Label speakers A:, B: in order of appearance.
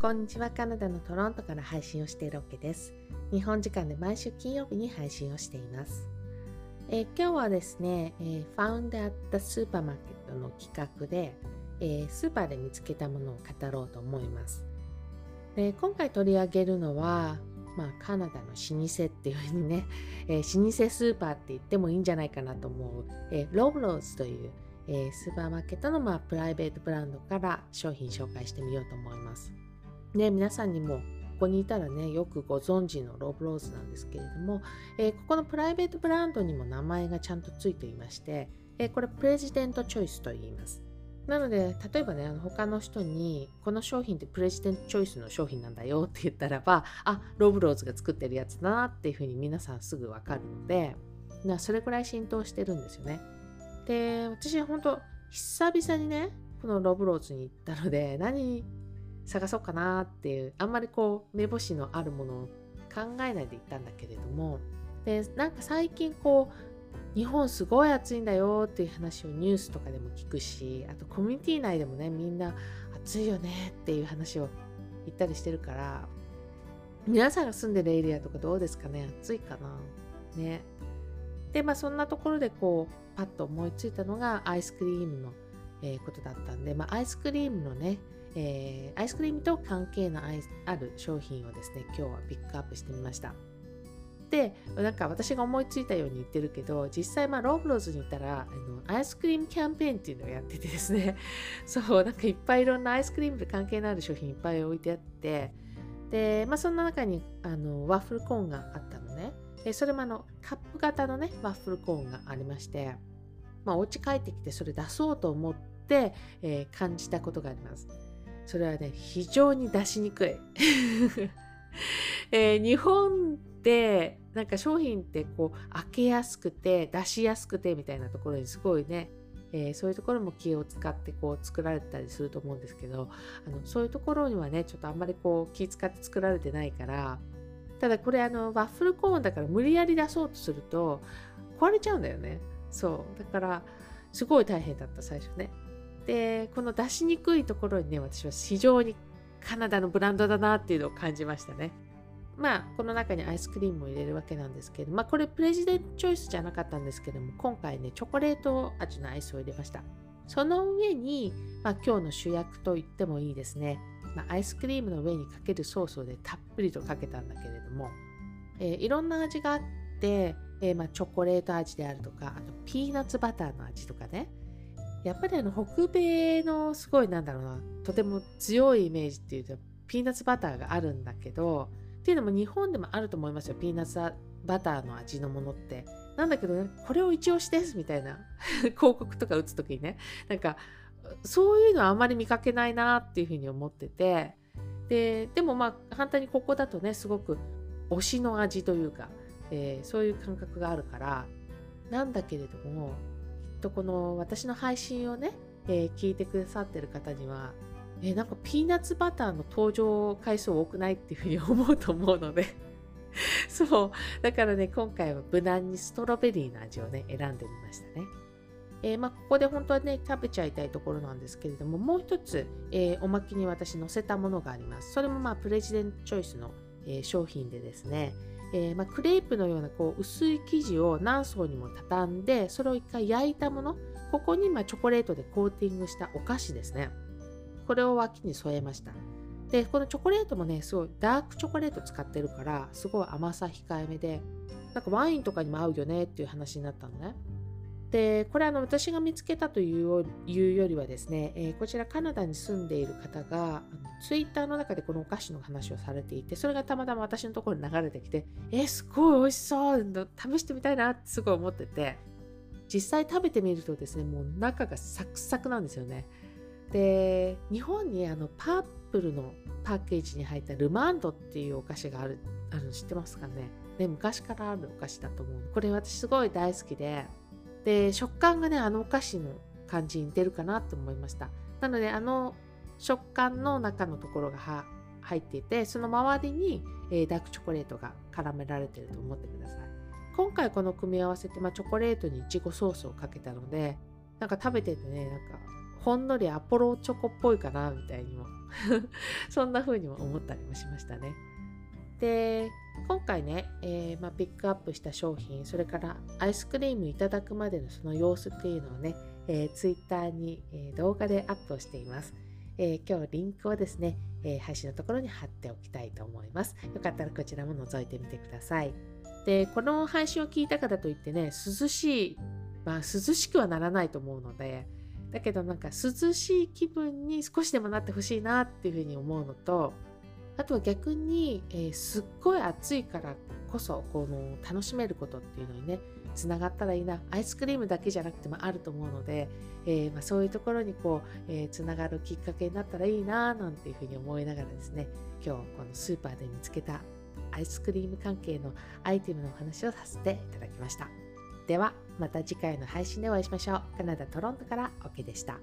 A: こんにちは、カナダのトロントから配信をしているわけです。日本時間で毎週金曜日に配信をしています。えー、今日はですね、えー、Found at the Supermarket の企画で、えー、スーパーで見つけたものを語ろうと思います。で今回取り上げるのは、まあ、カナダの老舗っていうふうにね、え老舗スーパーって言ってもいいんじゃないかなと思う、えロブローズという、えスーパーマーケットの、まあ、プライベートブランドから商品紹介してみようと思います。ね、皆さんにもここにいたらねよくご存知のロブローズなんですけれども、えー、ここのプライベートブランドにも名前がちゃんとついていまして、えー、これプレジデントチョイスと言います。なので例えばねあの他の人にこの商品ってプレジデントチョイスの商品なんだよって言ったらばあロブローズが作ってるやつだなっていうふうに皆さんすぐわかるのでなそれくらい浸透してるんですよね。で私は本当久々にねこのロブローズに行ったので何探そうかなっていうあんまりこう目星のあるものを考えないで行ったんだけれどもでなんか最近こう日本すごい暑いんだよっていう話をニュースとかでも聞くしあとコミュニティ内でもねみんな暑いよねっていう話を言ったりしてるから皆さんが住んでるエリアとかどうですかね？暑いかな？ね。でまあそんなところでこうパッと思いついたのがアイスクリームの、えー、ことだったんで、まあ、アイスクリームのねえー、アイスクリームと関係のある商品をですね今日はピックアップしてみました。でなんか私が思いついたように言ってるけど実際まあローブローズに行ったらあのアイスクリームキャンペーンっていうのをやっててですね。そうなんかいっぱいいろんなアイスクリームと関係のある商品いっぱい置いてあって。でまあそんな中にあのワッフルコーンがあったのね。でそれもあのカップ型のねワッフルコーンがありまして。まあお家帰ってきてそれ出そうと思って、えー、感じたことがあります。それはね非常に出しにくい、えー、日本でなんか商品ってこう開けやすくて出しやすくてみたいなところにすごいね、えー、そういうところも気を使ってこう作られたりすると思うんですけどあのそういうところにはねちょっとあんまりこう気使って作られてないからただこれあのワッフルコーンだから無理やり出そうとすると壊れちゃうんだよね。そう。だからすごい大変だった最初ね。でこの出しにくいところにね私は非常にカナダのブランドだなっていうのを感じましたね。まあこの中にアイスクリームを入れるわけなんですけどまあこれプレジデントチョイスじゃなかったんですけども今回ねチョコレート味のアイスを入れました。その上に、まあ、今日の主役と言ってもいいですね、まあ、アイスクリームの上にかけるソースをでたっぷりとかけたんだけれども、えー、いろんな味があって、えー、まあ、チョコレート味であるとかあとピーナッツバターの味とかね。やっぱりあの北米のすごいなんだろうなとても強いイメージっていうとピーナッツバターがあるんだけどっていうのも日本でもあると思いますよピーナッツバターの味のものって。なんだけどねこれを一押しですみたいな広告とか打つ時にね。なんかそういうのはあんまり見かけないなっていうふうに思ってて。ででもまあ反対にここだとねすごく推しの味というか、えー、そういう感覚があるからなんだけれどもきっとこの私の配信をね、えー、聞いてくださってる方には、えー、なんかピーナッツバターの登場回数多くないっていうふうに 思うと思うのでそう。だからね、今回は無難にストロベリーの味をね、選んでみましたね。えー、まあ、ここで本当はね、食べちゃいたいところなんですけれども、もう一つ、えー、おまけに私載せたものがあります。それもまあ、プレジデントチョイスの、え、商品でですね、えー、まあ、クレープのようなこう薄い生地を何層にも畳んでそれを一回焼いたものここにまチョコレートでコーティングしたお菓子ですね。これを脇に添えました。でこのチョコレートもねすごいダークチョコレート使ってるからすごい甘さ控えめでなんかワインとかにも合うよねっていう話になったのね。でこれあの私が見つけたというよりはですね、えー、こちらカナダに住んでいる方がツイッターの中でこのお菓子の話をされていてそれがたまたま私のところに流れてきてえー、すごい美味しそう試してみたいなってすごい思ってて実際食べてみるとですねもう中がサクサクなんですよね。で日本にあのパープルのパッケージに入ったルマンドっていうお菓子があるあの知ってますかね？ね昔からあるお菓子だと思う。これ私すごい大好きでで食感がねあのお菓子の感じに似てるかなと思いましたなのであの食感の中のところが入っていてその周りに、えー、ダークチョコレートが絡められてると思ってください今回この組み合わせって、まあ、チョコレートにいちごソースをかけたのでなんか食べててねなんかほんのりアポロチョコっぽいかなみたいにも そんな風にも思ったりもしましたね。で今回ね、えー、まあ、ピックアップした商品それからアイスクリームいただくまでのその様子っていうのをね、えー、Twitter に、え、動画でアップをしています。え今日リンクをですね、え配信のところに貼っておきたいと思います。よかったらこちらも覗いてみてください。で、この配信を聞いたからといってね、涼しい、まあ涼しくはならないと思うので、だけどなんか涼しい気分に少しでもなってほしいなっていうふうに思うのとあとは逆に、えー、すっごい暑いからこそこの楽しめることっていうのにねつながったらいいなアイスクリームだけじゃなくてもあると思うので、えー、まあ、そういうところにこう、えー、つながるきっかけになったらいいななんていうふうに思いながらですね今日このスーパーで見つけたアイスクリーム関係のアイテムのお話をさせていただきました。ではまた次回の配信でお会いしましょう。カナダ・トロントから OK でした。